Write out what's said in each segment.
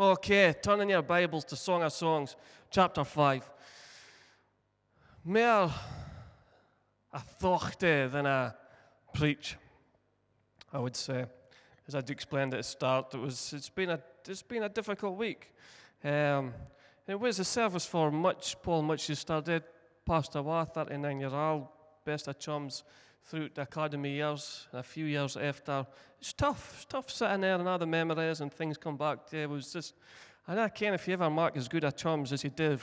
Okay, turn in your Bibles to Song of Songs, chapter 5. More a thoughte than a preach, I would say. As I'd explained at the start, it was, it's, been a, it's been a difficult week. Um, it was a service for Much, Paul Much, started, Pastor Wa, 39 year old, best of chums through the academy years, a few years after. It's tough. It's tough sitting there and all the memories and things come back. It was just, and I can't, if you ever mark as good a chums as you did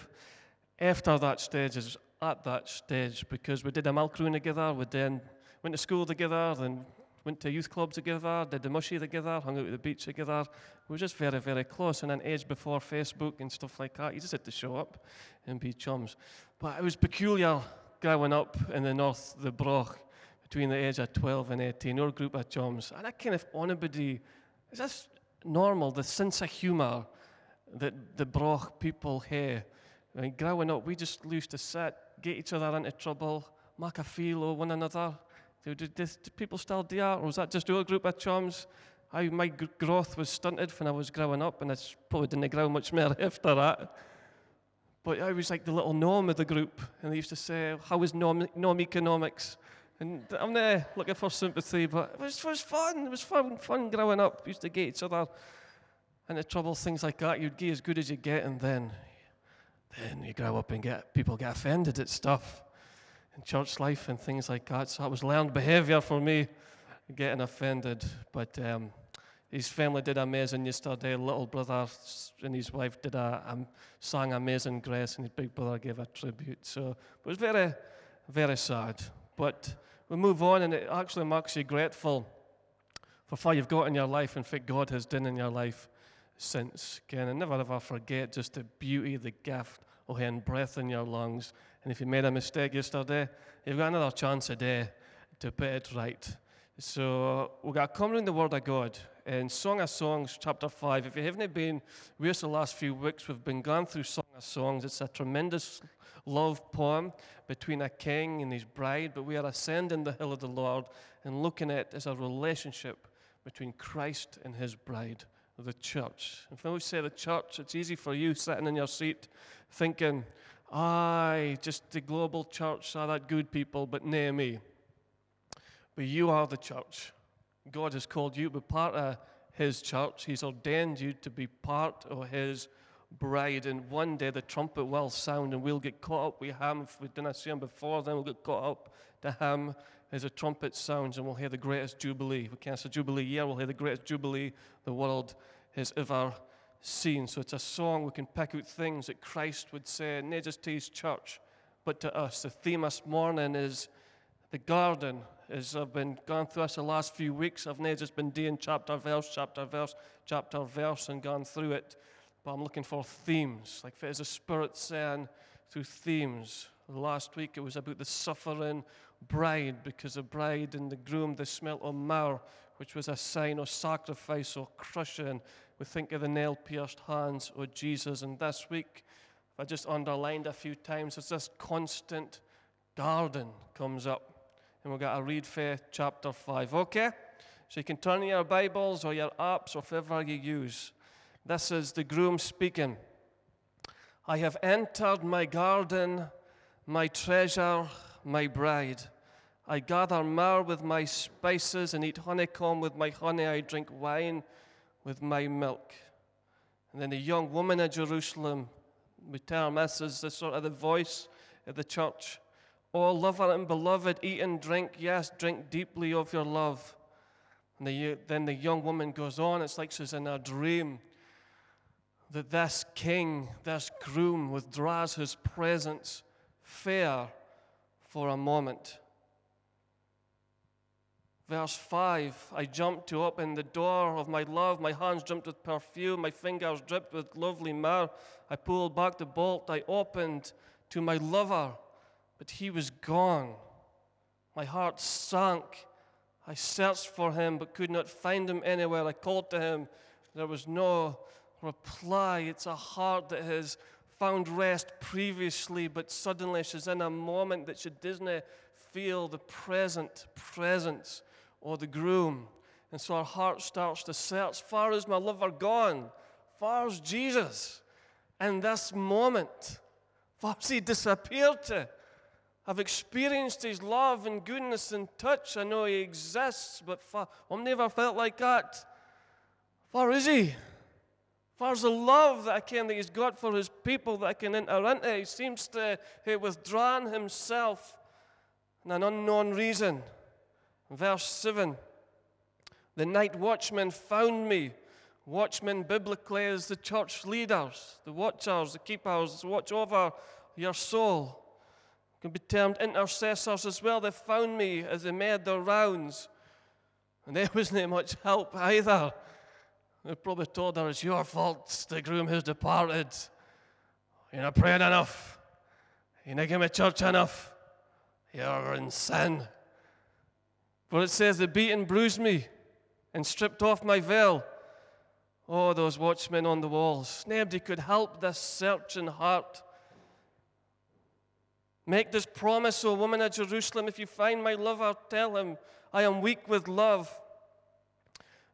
after that stage, as at that stage, because we did a milk room together, we then went to school together, then went to youth club together, did the mushy together, hung out at the beach together. We were just very, very close. And an age before Facebook and stuff like that, you just had to show up and be chums. But it was peculiar growing up in the north, the Broch between the age of 12 and 18, our group of chums. And I kind of, anybody, is this normal, the sense of humour that the Broch people have? I mean, growing up, we just used to sit, get each other into trouble, make a feel of one another. Did, did, did people still do that? Or was that just our group of chums? I, my g- growth was stunted when I was growing up, and I probably didn't grow much more after that. But I was like the little norm of the group, and they used to say, How is gnome, gnome economics? And I'm there looking for sympathy, but it was, it was fun. It was fun, fun growing up. We used to get each other into trouble, things like that. You'd get as good as you get, and then, then you grow up and get people get offended at stuff in church life and things like that. So that was learned behaviour for me, getting offended. But um, his family did amazing yesterday. Little brother and his wife did a, a sang Amazing Grace, and his big brother gave a tribute. So it was very, very sad. But we move on, and it actually makes you grateful for what you've got in your life and what God has done in your life since. Again, and never ever forget just the beauty, the gift of having breath in your lungs. And if you made a mistake yesterday, you've got another chance a day to put it right. So we've got coming in the Word of God in Song of Songs, chapter 5. If you haven't been us the last few weeks, we've been going through Songs. It's a tremendous love poem between a king and his bride, but we are ascending the hill of the Lord and looking at it as a relationship between Christ and his bride, the church. If I say the church, it's easy for you sitting in your seat thinking, aye, just the global church are that good people, but nay me. But you are the church. God has called you to be part of his church. He's ordained you to be part of his bride. And one day the trumpet will sound and we'll get caught up with Ham. If we didn't see him before, then we'll get caught up to Ham as the trumpet sounds and we'll hear the greatest jubilee. We can't say jubilee year, we'll hear the greatest jubilee the world has ever seen. So it's a song we can pick out things that Christ would say, not just to his church, but to us. The theme this morning is the garden. As I've been going through this the last few weeks, I've not just been doing chapter, verse, chapter, verse, chapter, verse, and gone through it but I'm looking for themes. Like as a spirit saying through themes. Last week it was about the suffering bride, because the bride and the groom they smelt of myrrh, which was a sign of sacrifice or crushing. We think of the nail pierced hands of Jesus. And this week, I just underlined a few times, it's this constant garden comes up. And we've got to read Faith chapter 5. Okay? So you can turn your Bibles or your apps or whatever you use. This is the groom speaking. I have entered my garden, my treasure, my bride. I gather myrrh with my spices and eat honeycomb with my honey. I drink wine with my milk. And then the young woman of Jerusalem, we term this as the sort of the voice of the church. Oh, lover and beloved, eat and drink. Yes, drink deeply of your love. And the, then the young woman goes on. It's like she's in a dream that this king, this groom, withdraws his presence fair for a moment. Verse 5 I jumped to open the door of my love. My hands jumped with perfume. My fingers dripped with lovely myrrh. I pulled back the bolt. I opened to my lover, but he was gone. My heart sank. I searched for him, but could not find him anywhere. I called to him. There was no reply. It's a heart that has found rest previously, but suddenly she's in a moment that she doesn't feel the present presence or the groom. And so her heart starts to search. Far is my lover gone? Far's Jesus in this moment? Far's he disappeared to? I've experienced his love and goodness and touch. I know he exists, but far, I've never felt like that. Far is he? Far's the love that I can that he's got for his people that I can enter into. He seems to have withdrawn himself in an unknown reason. Verse 7 The night watchman found me. Watchmen biblically is the church leaders, the watchers, the keepers, watch over your soul can be termed intercessors as well. They found me as they made their rounds. And there wasn't much help either. They probably told her, It's your fault the groom has departed. You're not praying enough. You're not giving church enough. You're in sin. For it says, They beat and bruised me and stripped off my veil. Oh, those watchmen on the walls. Nobody could help this searching heart. Make this promise, O woman of Jerusalem, if you find my lover, tell him, I am weak with love.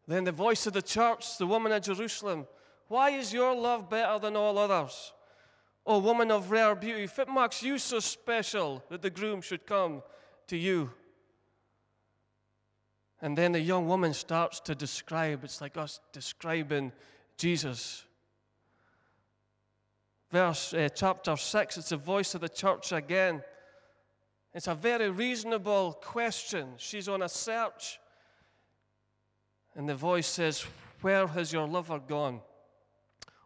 Then the voice of the church, the woman of Jerusalem, why is your love better than all others? O woman of rare beauty, if it makes you so special that the groom should come to you. And then the young woman starts to describe, it's like us describing Jesus verse uh, chapter 6 it's the voice of the church again it's a very reasonable question she's on a search and the voice says where has your lover gone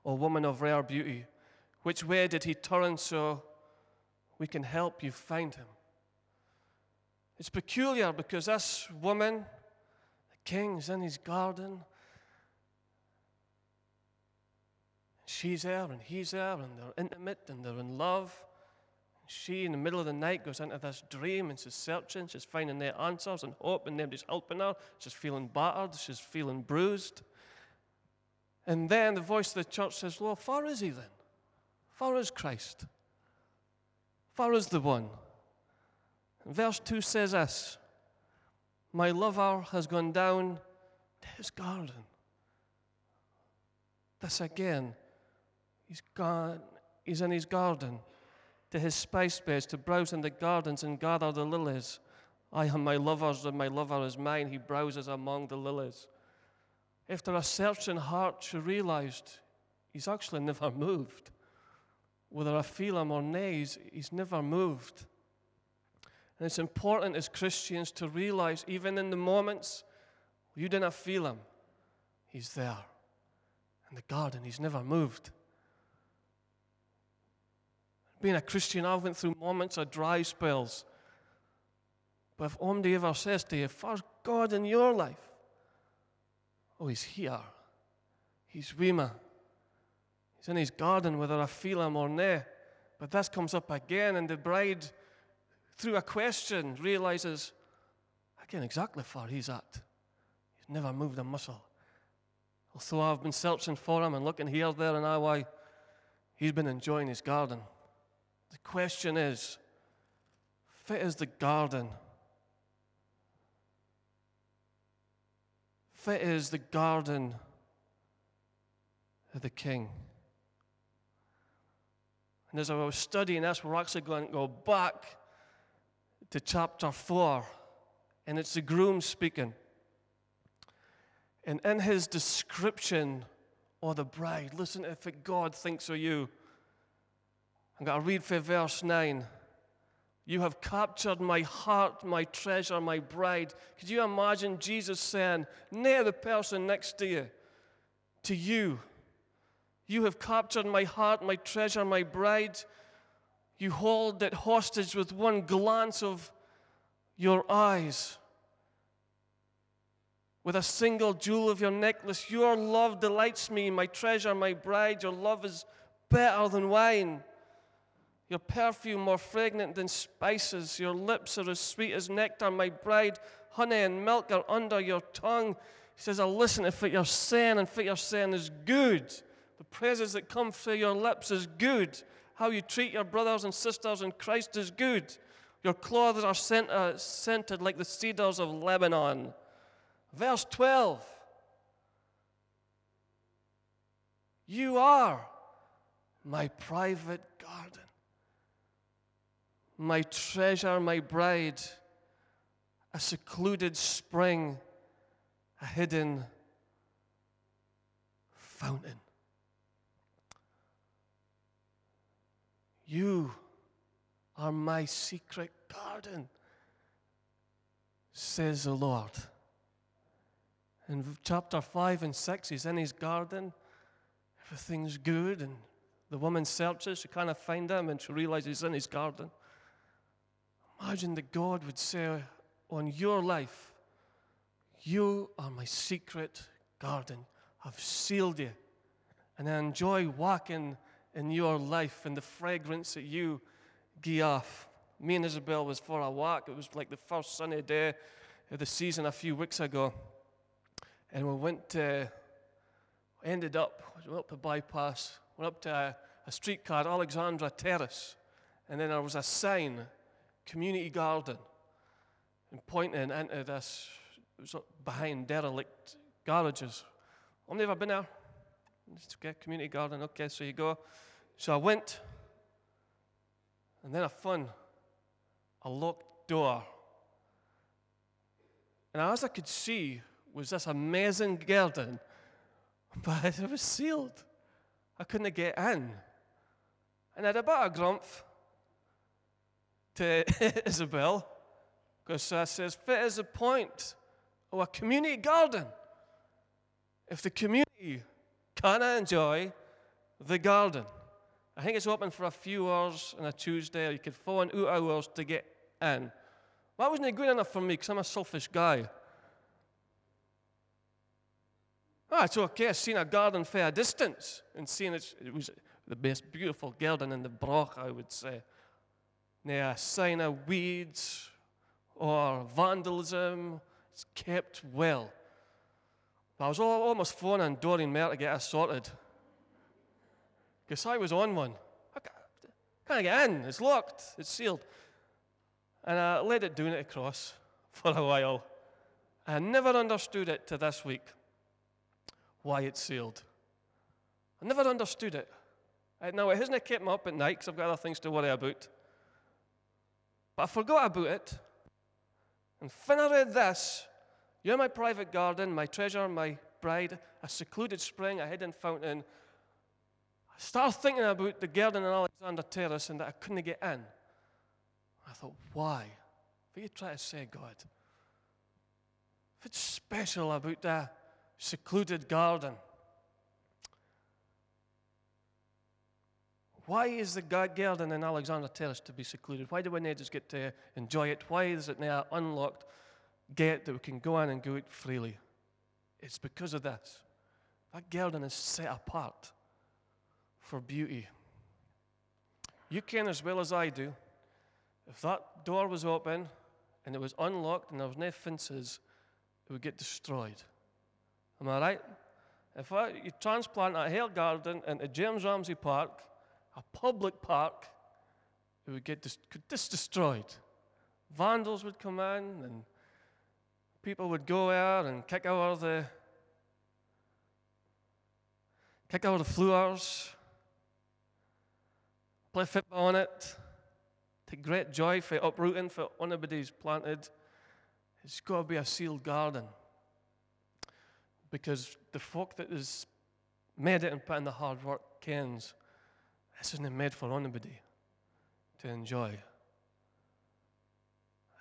o woman of rare beauty which way did he turn so we can help you find him it's peculiar because this woman the king's in his garden She's there and he's there and they're intimate and they're in love. She, in the middle of the night, goes into this dream and she's searching. She's finding the answers and hope, and nobody's helping her. She's feeling battered. She's feeling bruised. And then the voice of the church says, Well, far is he then? Far is Christ? Far is the one? And verse 2 says this My lover has gone down to his garden. This again He's gone, he's in his garden, to his spice beds, to browse in the gardens and gather the lilies. I am my lover's, and my lover is mine. He browses among the lilies. After a searching heart, she realized he's actually never moved. Whether I feel him or nay, he's, he's never moved. And it's important as Christians to realize, even in the moments you didn't feel him, he's there. In the garden, he's never moved being a Christian, I went through moments of dry spells. But if somebody ever says to you, First God in your life, oh, he's here. He's with me. He's in his garden, whether I feel him or not. But this comes up again, and the bride, through a question, realizes, I can't exactly where he's at. He's never moved a muscle. Although I've been searching for him and looking here, there, and I, why, he's been enjoying his garden. The question is fit is the garden. Fit is the garden of the king. And as I was studying this, we're actually going to go back to chapter 4, and it's the groom speaking. And in his description of the bride, listen if God thinks of you. I'm going to read for verse 9. You have captured my heart, my treasure, my bride. Could you imagine Jesus saying, near the person next to you, to you, You have captured my heart, my treasure, my bride. You hold it hostage with one glance of your eyes. With a single jewel of your necklace, your love delights me, my treasure, my bride. Your love is better than wine. Your perfume more fragrant than spices. Your lips are as sweet as nectar. My bride, honey and milk are under your tongue. He says, I listen to what you're saying, and what you're saying is good. The praises that come through your lips is good. How you treat your brothers and sisters in Christ is good. Your clothes are scent, uh, scented like the cedars of Lebanon. Verse 12. You are my private garden, my treasure, my bride, a secluded spring, a hidden fountain. You are my secret garden, says the Lord. In chapter 5 and 6, he's in his garden. Everything's good, and the woman searches. She can't find him, and she realizes he's in his garden. Imagine that God would say on your life, You are my secret garden. I've sealed you. And I enjoy walking in your life and the fragrance that you give off. Me and Isabel was for a walk. It was like the first sunny day of the season a few weeks ago. And we went to, ended up, we went up a bypass, went up to a, a streetcar, Alexandra Terrace. And then there was a sign, community garden, and pointing into this, behind derelict garages. I've never been there. It's okay, community garden, okay, so you go. So I went, and then I found a locked door. And as I could see, was this amazing garden, but it was sealed. I couldn't get in. And I had a bit of grumph to Isabel, because I says, fit is a point of a community garden. If the community cannot enjoy the garden, I think it's open for a few hours on a Tuesday, or you could phone out hours to get in. That wasn't good enough for me because I'm a selfish guy. Ah, it's okay. I've seen a garden fair distance and seen it, it was the best beautiful garden in the Broch, I would say. A sign of weeds or vandalism. It's kept well. I was almost phoning Doreen Mair to get us sorted. Because I was on one. I can't get in. It's locked. It's sealed. And I let it down it across for a while. I never understood it to this week why it's sealed. I never understood it. Uh, now, it hasn't kept me up at night because I've got other things to worry about. But I forgot about it. And when I read this, you're my private garden, my treasure, my bride, a secluded spring, a hidden fountain. I started thinking about the garden in Alexandra Terrace and that I couldn't get in. I thought, why? What are you trying to say, God? What's special about that secluded garden? Why is the garden in Alexandra Terrace to be secluded? Why do we not just get to enjoy it? Why is it now unlocked gate that we can go in and go out freely? It's because of this. That garden is set apart for beauty. You can as well as I do. If that door was open and it was unlocked and there was no fences, it would get destroyed. Am I right? If I, you transplant a hair garden into James Ramsay Park, a public park, it would get dis- just destroyed. Vandals would come in and people would go out and kick out the kick out the floors, play football on it, take great joy for uprooting for anybody's planted. It's got to be a sealed garden. Because the folk that is made it and put in the hard work kens this isn't made for anybody to enjoy.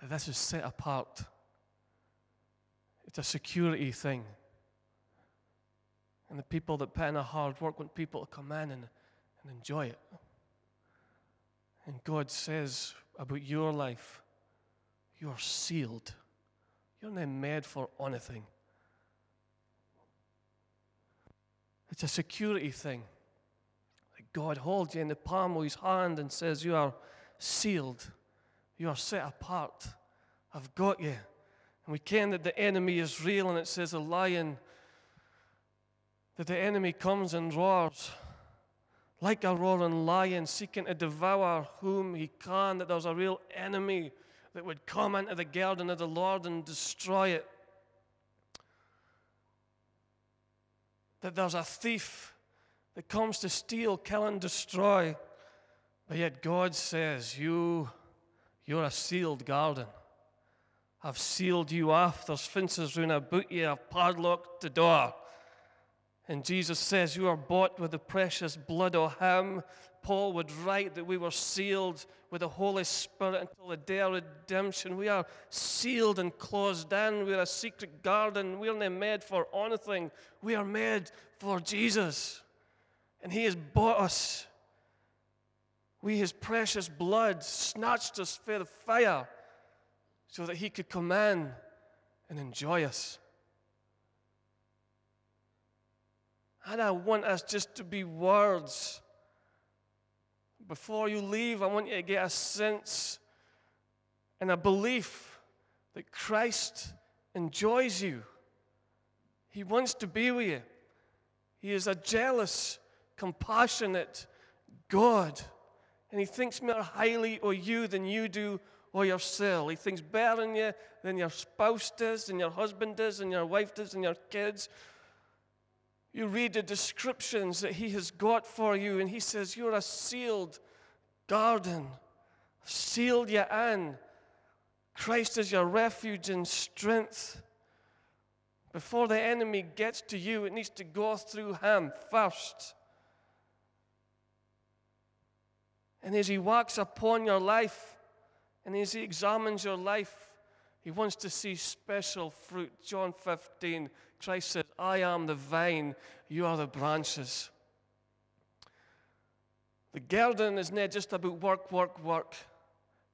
This is set apart. It's a security thing. And the people that put in a hard work want people to come in and, and enjoy it. And God says about your life, you're sealed. You're not made for anything. It's a security thing. God holds you in the palm of his hand and says, You are sealed. You are set apart. I've got you. And we can that the enemy is real, and it says a lion, that the enemy comes and roars like a roaring lion seeking to devour whom he can, that there's a real enemy that would come into the garden of the Lord and destroy it. That there's a thief that comes to steal, kill, and destroy. But yet God says, You, you're a sealed garden. I've sealed you off. There's fences round about you. I've padlocked the door. And Jesus says, You are bought with the precious blood of Him. Paul would write that we were sealed with the Holy Spirit until the day of redemption. We are sealed and closed in. We're a secret garden. We're not made for anything. We are made for Jesus. And He has bought us. We, His precious blood, snatched us for the fire so that He could come in and enjoy us. And I want us just to be words. Before you leave, I want you to get a sense and a belief that Christ enjoys you. He wants to be with you. He is a jealous, compassionate God. And He thinks more highly of you than you do or yourself. He thinks better in you than your spouse does, and your husband does, and your wife does, and your kids. You read the descriptions that He has got for you, and He says, You're a sealed garden, sealed you in. Christ is your refuge and strength. Before the enemy gets to you, it needs to go through Him first. And as He walks upon your life, and as He examines your life, He wants to see special fruit. John 15 Christ said, I am the vine, you are the branches. The garden is not just about work, work, work.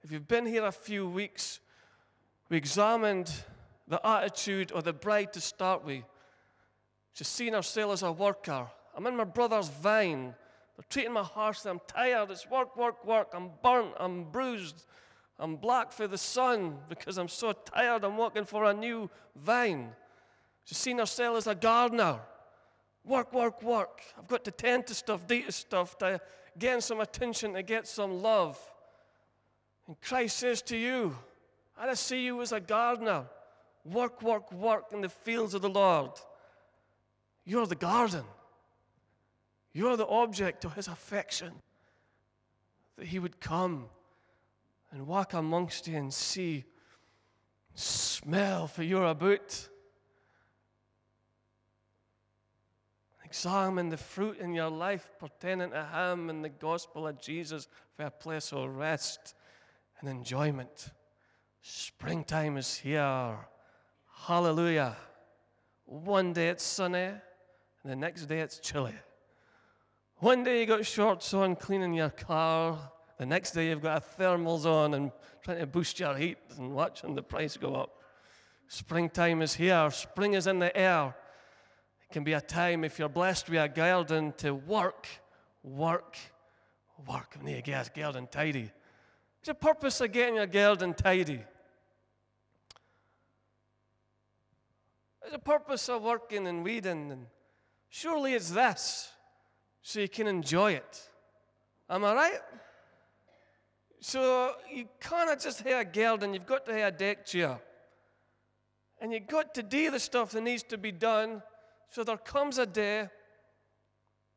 If you've been here a few weeks, we examined the attitude of the bride to start with. She's seen herself as a worker. I'm in my brother's vine. They're treating me harshly. I'm tired. It's work, work, work. I'm burnt. I'm bruised. I'm black for the sun because I'm so tired. I'm working for a new vine. She's seen herself as a gardener. Work, work, work. I've got to tend to stuff, do to stuff, to gain some attention, to get some love. And Christ says to you, I see you as a gardener. Work, work, work in the fields of the Lord. You're the garden. You're the object of his affection. That he would come and walk amongst you and see, smell for your about. Examine the fruit in your life pertaining to Him and the gospel of Jesus for a place of rest and enjoyment. Springtime is here. Hallelujah. One day it's sunny, and the next day it's chilly. One day you got shorts on cleaning your car, the next day you've got thermals on and trying to boost your heat and watching the price go up. Springtime is here, spring is in the air It can be a time, if you're blessed with a garden, to work, work, work. We need to get garden tidy. What's the purpose of getting your garden tidy? What's the purpose of working and weeding? And surely it's this, so you can enjoy it. Am I right? So you can't just have a garden, you've got to have a deck chair. And you've got to do the stuff that needs to be done so there comes a day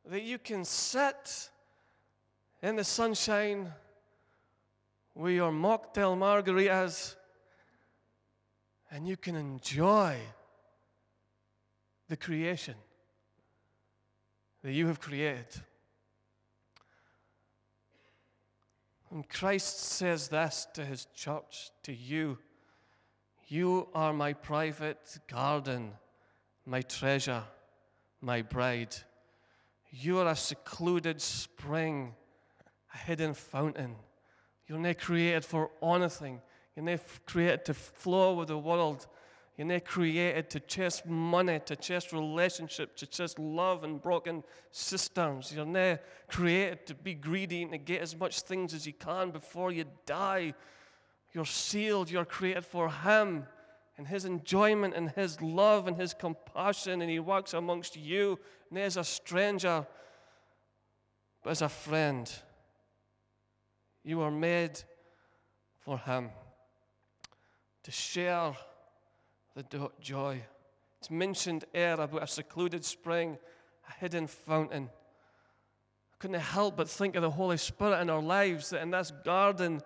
that you can sit in the sunshine with your mocktail margaritas and you can enjoy the creation that you have created. And Christ says this to his church, to you You are my private garden my treasure, my bride. You are a secluded spring, a hidden fountain. You're not created for anything. You're not created to flow with the world. You're not created to chase money, to chase relationships, to chase love and broken systems. You're not created to be greedy and to get as much things as you can before you die. You're sealed. You're created for Him and his enjoyment and his love and his compassion, and he walks amongst you, not as a stranger, but as a friend. You are made for him to share the joy. It's mentioned here about a secluded spring, a hidden fountain. I couldn't help but think of the Holy Spirit in our lives, that in this garden,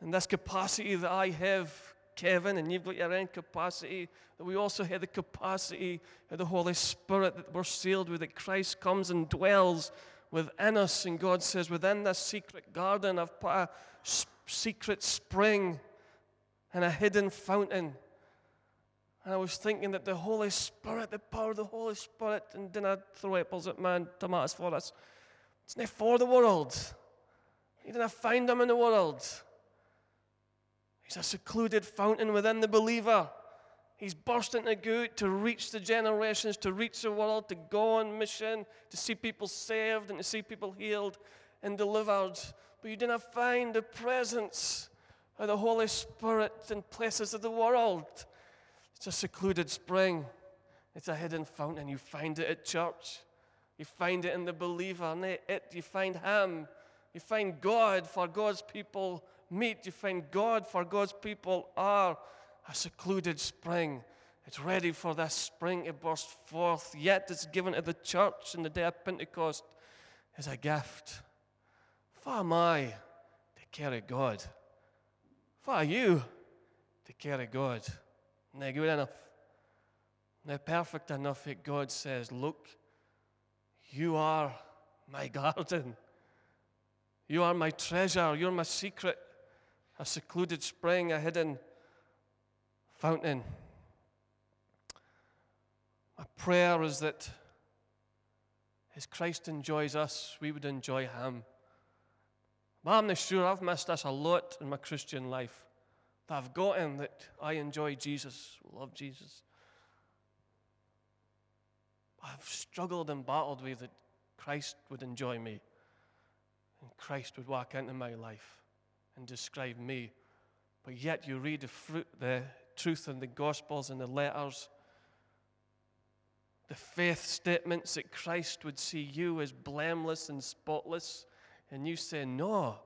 in this capacity that I have, Kevin, and you've got your own capacity, that we also have the capacity of the Holy Spirit that we're sealed with, that Christ comes and dwells within us. And God says, within this secret garden, I've put a secret spring and a hidden fountain. And I was thinking that the Holy Spirit, the power of the Holy Spirit, and didn't throw apples at man, tomatoes for us. It's not for the world. You didn't find them in the world. He's a secluded fountain within the believer. He's bursting to go to reach the generations, to reach the world, to go on mission, to see people saved and to see people healed and delivered. But you didn't find the presence of the Holy Spirit in places of the world. It's a secluded spring, it's a hidden fountain. You find it at church, you find it in the believer, it, you find Him. You find God for God's people meet, you find God for God's people are a secluded spring. It's ready for this spring to burst forth, yet it's given to the church in the day of Pentecost as a gift. For am I to carry God? For you to carry God? Not good enough. They're perfect enough that God says, Look, you are my garden. You are my treasure. You're my secret a secluded spring, a hidden fountain. My prayer is that as Christ enjoys us, we would enjoy Him. But I'm not sure I've missed this a lot in my Christian life. I've gotten that I enjoy Jesus, love Jesus. I've struggled and battled with that Christ would enjoy me and Christ would walk into my life and describe me. But yet you read the, fruit, the truth in the Gospels and the letters, the faith statements that Christ would see you as blameless and spotless, and you say, No,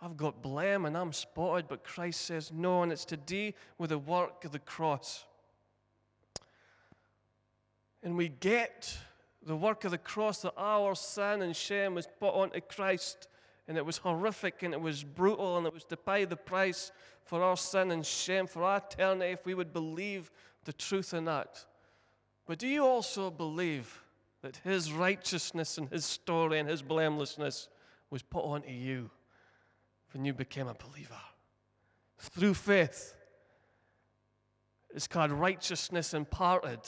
I've got blame and I'm spotted, but Christ says, No, and it's to do with the work of the cross. And we get the work of the cross that our sin and shame was put onto Christ and it was horrific and it was brutal and it was to pay the price for our sin and shame for our eternity if we would believe the truth in that. But do you also believe that his righteousness and his story and his blamelessness was put onto you when you became a believer? Through faith. It's called righteousness imparted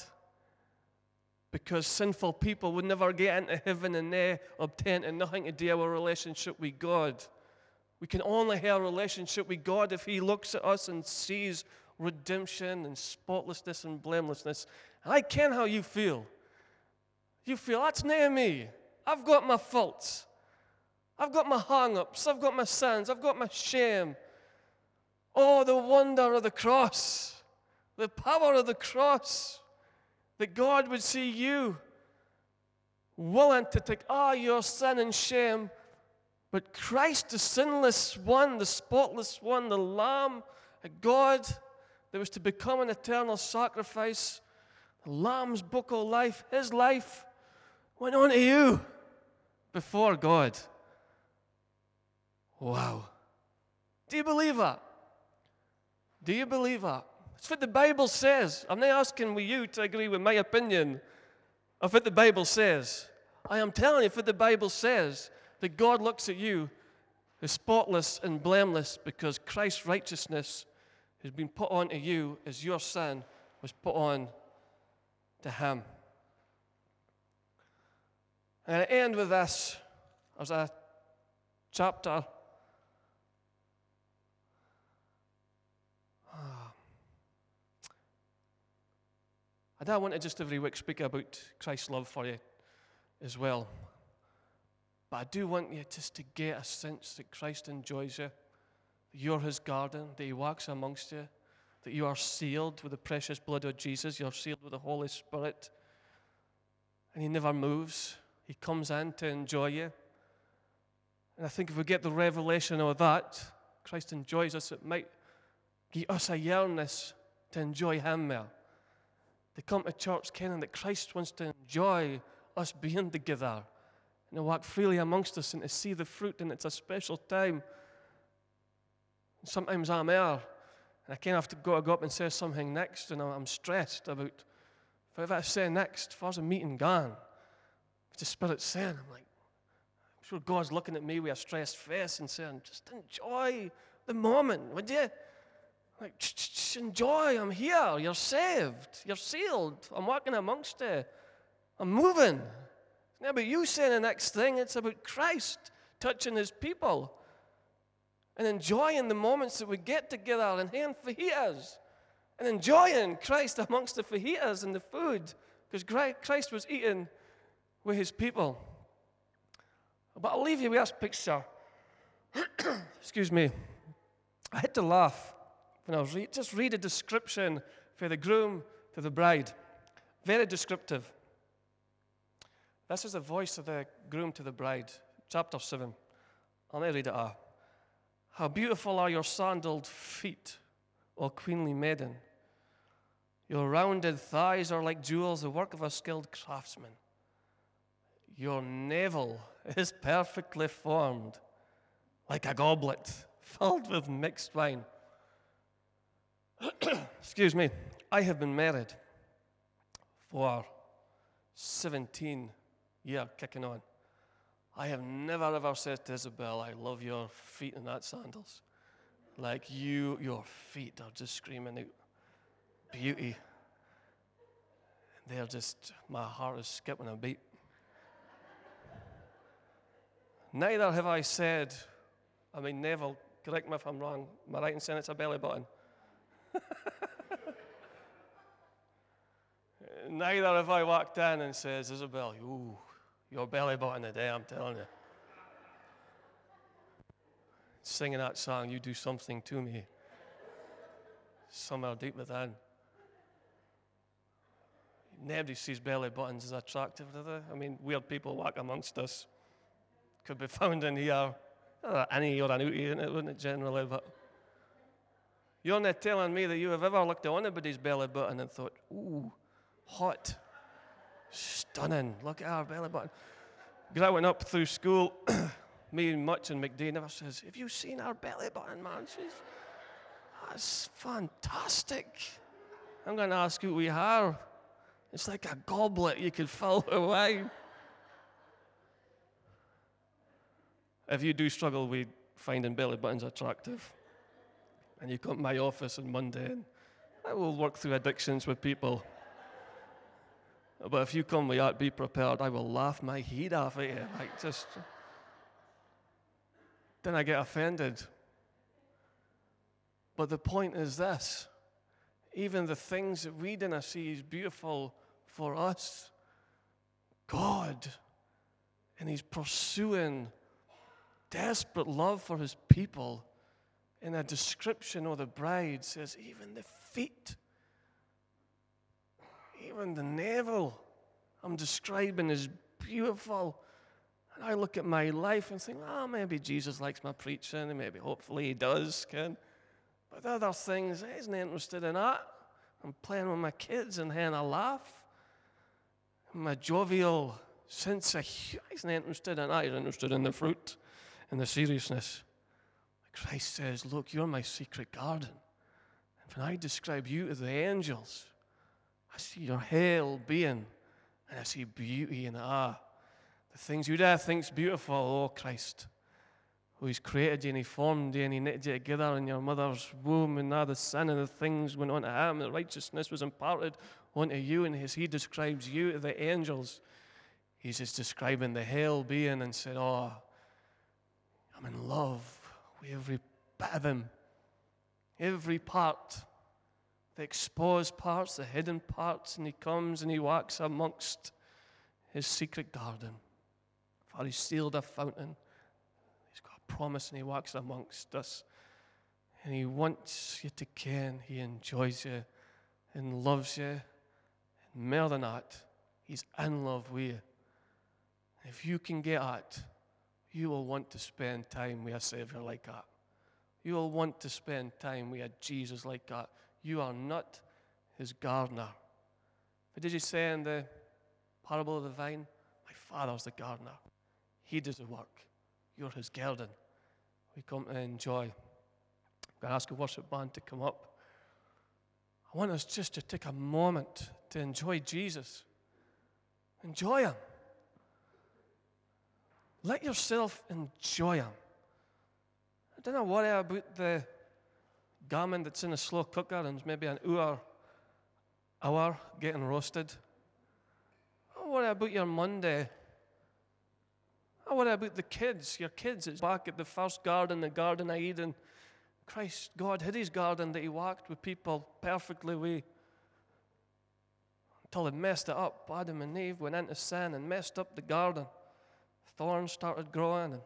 because sinful people would never get into heaven and they obtain and nothing to do with our relationship with God. We can only have a relationship with God if He looks at us and sees redemption and spotlessness and blamelessness. And I can how you feel. You feel that's near me. I've got my faults. I've got my hang ups. I've got my sins. I've got my shame. Oh, the wonder of the cross, the power of the cross that God would see you willing to take all your sin and shame, but Christ, the sinless one, the spotless one, the Lamb a God that was to become an eternal sacrifice, the Lamb's book of life, his life went on to you before God. Wow. Do you believe that? Do you believe that? It's what the Bible says. I'm not asking you to agree with my opinion of what the Bible says. I am telling you what the Bible says that God looks at you as spotless and blameless because Christ's righteousness has been put on to you as your sin was put on to him. And I end with this as a chapter I don't want to just every week speak about Christ's love for you as well. But I do want you just to get a sense that Christ enjoys you, that you're his garden, that he walks amongst you, that you are sealed with the precious blood of Jesus, you're sealed with the Holy Spirit, and he never moves. He comes in to enjoy you. And I think if we get the revelation of that, Christ enjoys us, it might give us a yearnness to enjoy him more to come to church, Kenan, that Christ wants to enjoy us being together and to walk freely amongst us and to see the fruit, and it's a special time. Sometimes I'm there, and I kind of have to go, go up and say something next, and I'm stressed about if I say next, there's a meeting gone, it's the Spirit saying, I'm like, I'm sure God's looking at me with a stressed face and saying, just enjoy the moment, would you? Like, enjoy, I'm here, you're saved, you're sealed, I'm walking amongst you, I'm moving. It's not about you saying the next thing, it's about Christ touching his people and enjoying the moments that we get together and hearing fajitas and enjoying Christ amongst the fajitas and the food because Christ was eating with his people. But I'll leave you with this picture. Excuse me. I had to laugh when I'll re- just read a description for the groom to the bride. Very descriptive. This is the voice of the groom to the bride, chapter 7. I'll read it out. How beautiful are your sandaled feet, O queenly maiden. Your rounded thighs are like jewels, the work of a skilled craftsman. Your navel is perfectly formed, like a goblet filled with mixed wine. Excuse me. I have been married for 17 years, kicking on. I have never ever said to Isabel, I love your feet in that sandals. Like you, your feet are just screaming out beauty. They're just, my heart is skipping a beat. Neither have I said, I mean, Neville, correct me if I'm wrong, I right in saying it's a belly button? Neither have I walked in and says, Isabel, ooh, your belly button today, I'm telling you. Singing that song, you do something to me. Somewhere deep within. Nobody sees belly buttons as attractive, do? I mean, weird people walk amongst us could be found in here. Any or an outie in it, wouldn't it, generally? But you're not telling me that you have ever looked at anybody's belly button and thought, ooh, hot, stunning, look at our belly button. Growing up through school, me and Much and McDee never says, Have you seen our belly button, man? She's, that's fantastic. I'm going to ask you, we have. It's like a goblet you could fill wine. if you do struggle with finding belly buttons attractive, and you come to my office on Monday, and I will work through addictions with people. But if you come with that, be prepared. I will laugh my head off at you. Like just. Then I get offended. But the point is this even the things that we didn't see is beautiful for us, God, and He's pursuing desperate love for his people, in a description of the bride, says, even the feet, even the navel I'm describing is beautiful. And I look at my life and think, oh, maybe Jesus likes my preaching, and maybe hopefully he does, Ken. But other things, he isn't interested in that. I'm playing with my kids and having a laugh. My jovial sense of humor, he's not interested in that, he's interested in the fruit and the seriousness. Christ says, Look, you're my secret garden. And when I describe you to the angels, I see your whole being and I see beauty and ah, the things you dare think's beautiful, oh Christ. Who He's created you and He formed you and He knitted you together in your mother's womb, and now the sin and the things went on to Him, the righteousness was imparted onto you, and as He describes you to the angels, He's just describing the hell being and said, Oh, I'm in love every bit of him, every part, the exposed parts, the hidden parts, and he comes and he walks amongst his secret garden. For he's sealed a fountain. He's got a promise and he walks amongst us. And he wants you to ken he enjoys you and loves you. And more than that, he's in love with you. If you can get at you will want to spend time with a Savior like that. You will want to spend time with a Jesus like that. You are not his gardener. But did you say in the parable of the vine, My father's the gardener? He does the work. You're His garden. We come to enjoy. I'm going to ask a worship band to come up. I want us just to take a moment to enjoy Jesus. Enjoy Him. Let yourself enjoy Him. I don't worry about the gammon that's in a slow cooker and maybe an hour, hour getting roasted. Oh, don't worry about your Monday. Oh, don't worry about the kids. Your kids, it's back at the first garden, the Garden of Eden. Christ, God hid his garden that he walked with people perfectly with until he messed it up. Adam and Eve went into sin and messed up the garden. Thorns started growing, and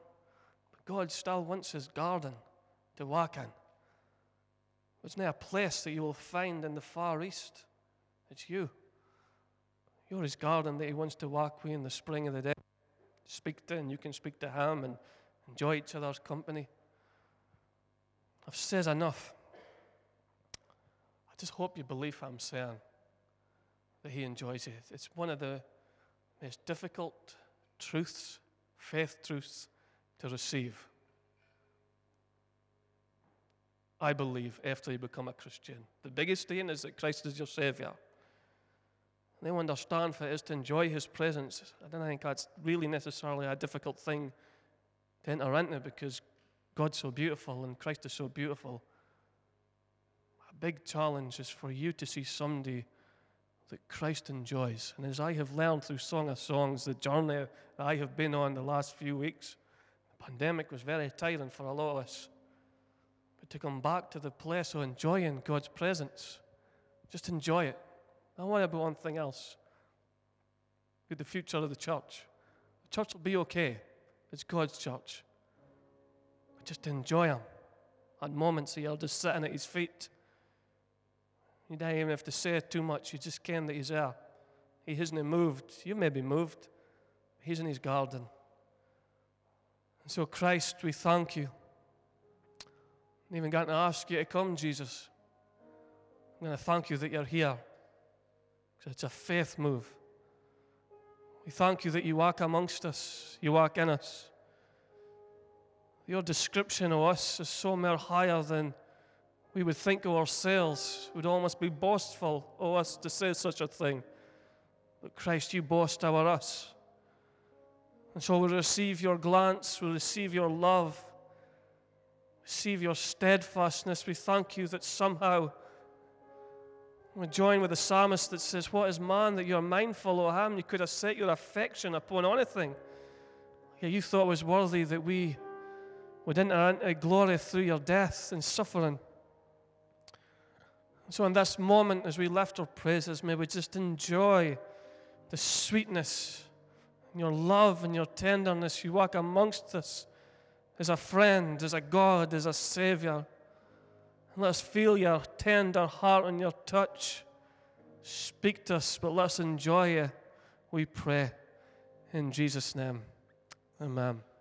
God still wants his garden to walk in. It's not a place that you will find in the Far East. It's you. You're his garden that he wants to walk with in the spring of the day. Speak to, and you can speak to him and enjoy each other's company. I've said enough. I just hope you believe what I'm saying, that He enjoys it. It's one of the most difficult truths, faith truths, to receive. I believe after you become a Christian. The biggest thing is that Christ is your Savior. And then understand for it is to enjoy His presence. I don't think that's really necessarily a difficult thing to enter into because God's so beautiful and Christ is so beautiful. A big challenge is for you to see somebody that Christ enjoys. And as I have learned through Song of Songs, the journey I have been on the last few weeks, the pandemic was very tiring for a lot of us. But to come back to the place of enjoying God's presence, just enjoy it. Don't worry about one thing else. With the future of the church. The church will be okay. It's God's church. But Just enjoy Him. At moments, you're just sitting at His feet. You don't even have to say it too much. You just can that He's there. He hasn't moved. You may be moved. He's in His garden. And so, Christ, we thank you. I'm even going to ask you to come, Jesus. I'm going to thank you that you're here. Because it's a faith move. We thank you that you walk amongst us, you walk in us. Your description of us is so much higher than we would think of ourselves. It would almost be boastful of us to say such a thing. But Christ, you boast over us. And so we receive your glance, we receive your love, receive your steadfastness. We thank you that somehow we join with the psalmist that says, What is man that you're mindful of him? You could have set your affection upon anything. Yeah, you thought it was worthy that we would enter into glory through your death and suffering. So, in this moment, as we lift our praises, may we just enjoy the sweetness and your love and your tenderness. You walk amongst us as a friend, as a God, as a Savior. And let us feel your tender heart and your touch. Speak to us, but let us enjoy you, we pray. In Jesus' name, amen.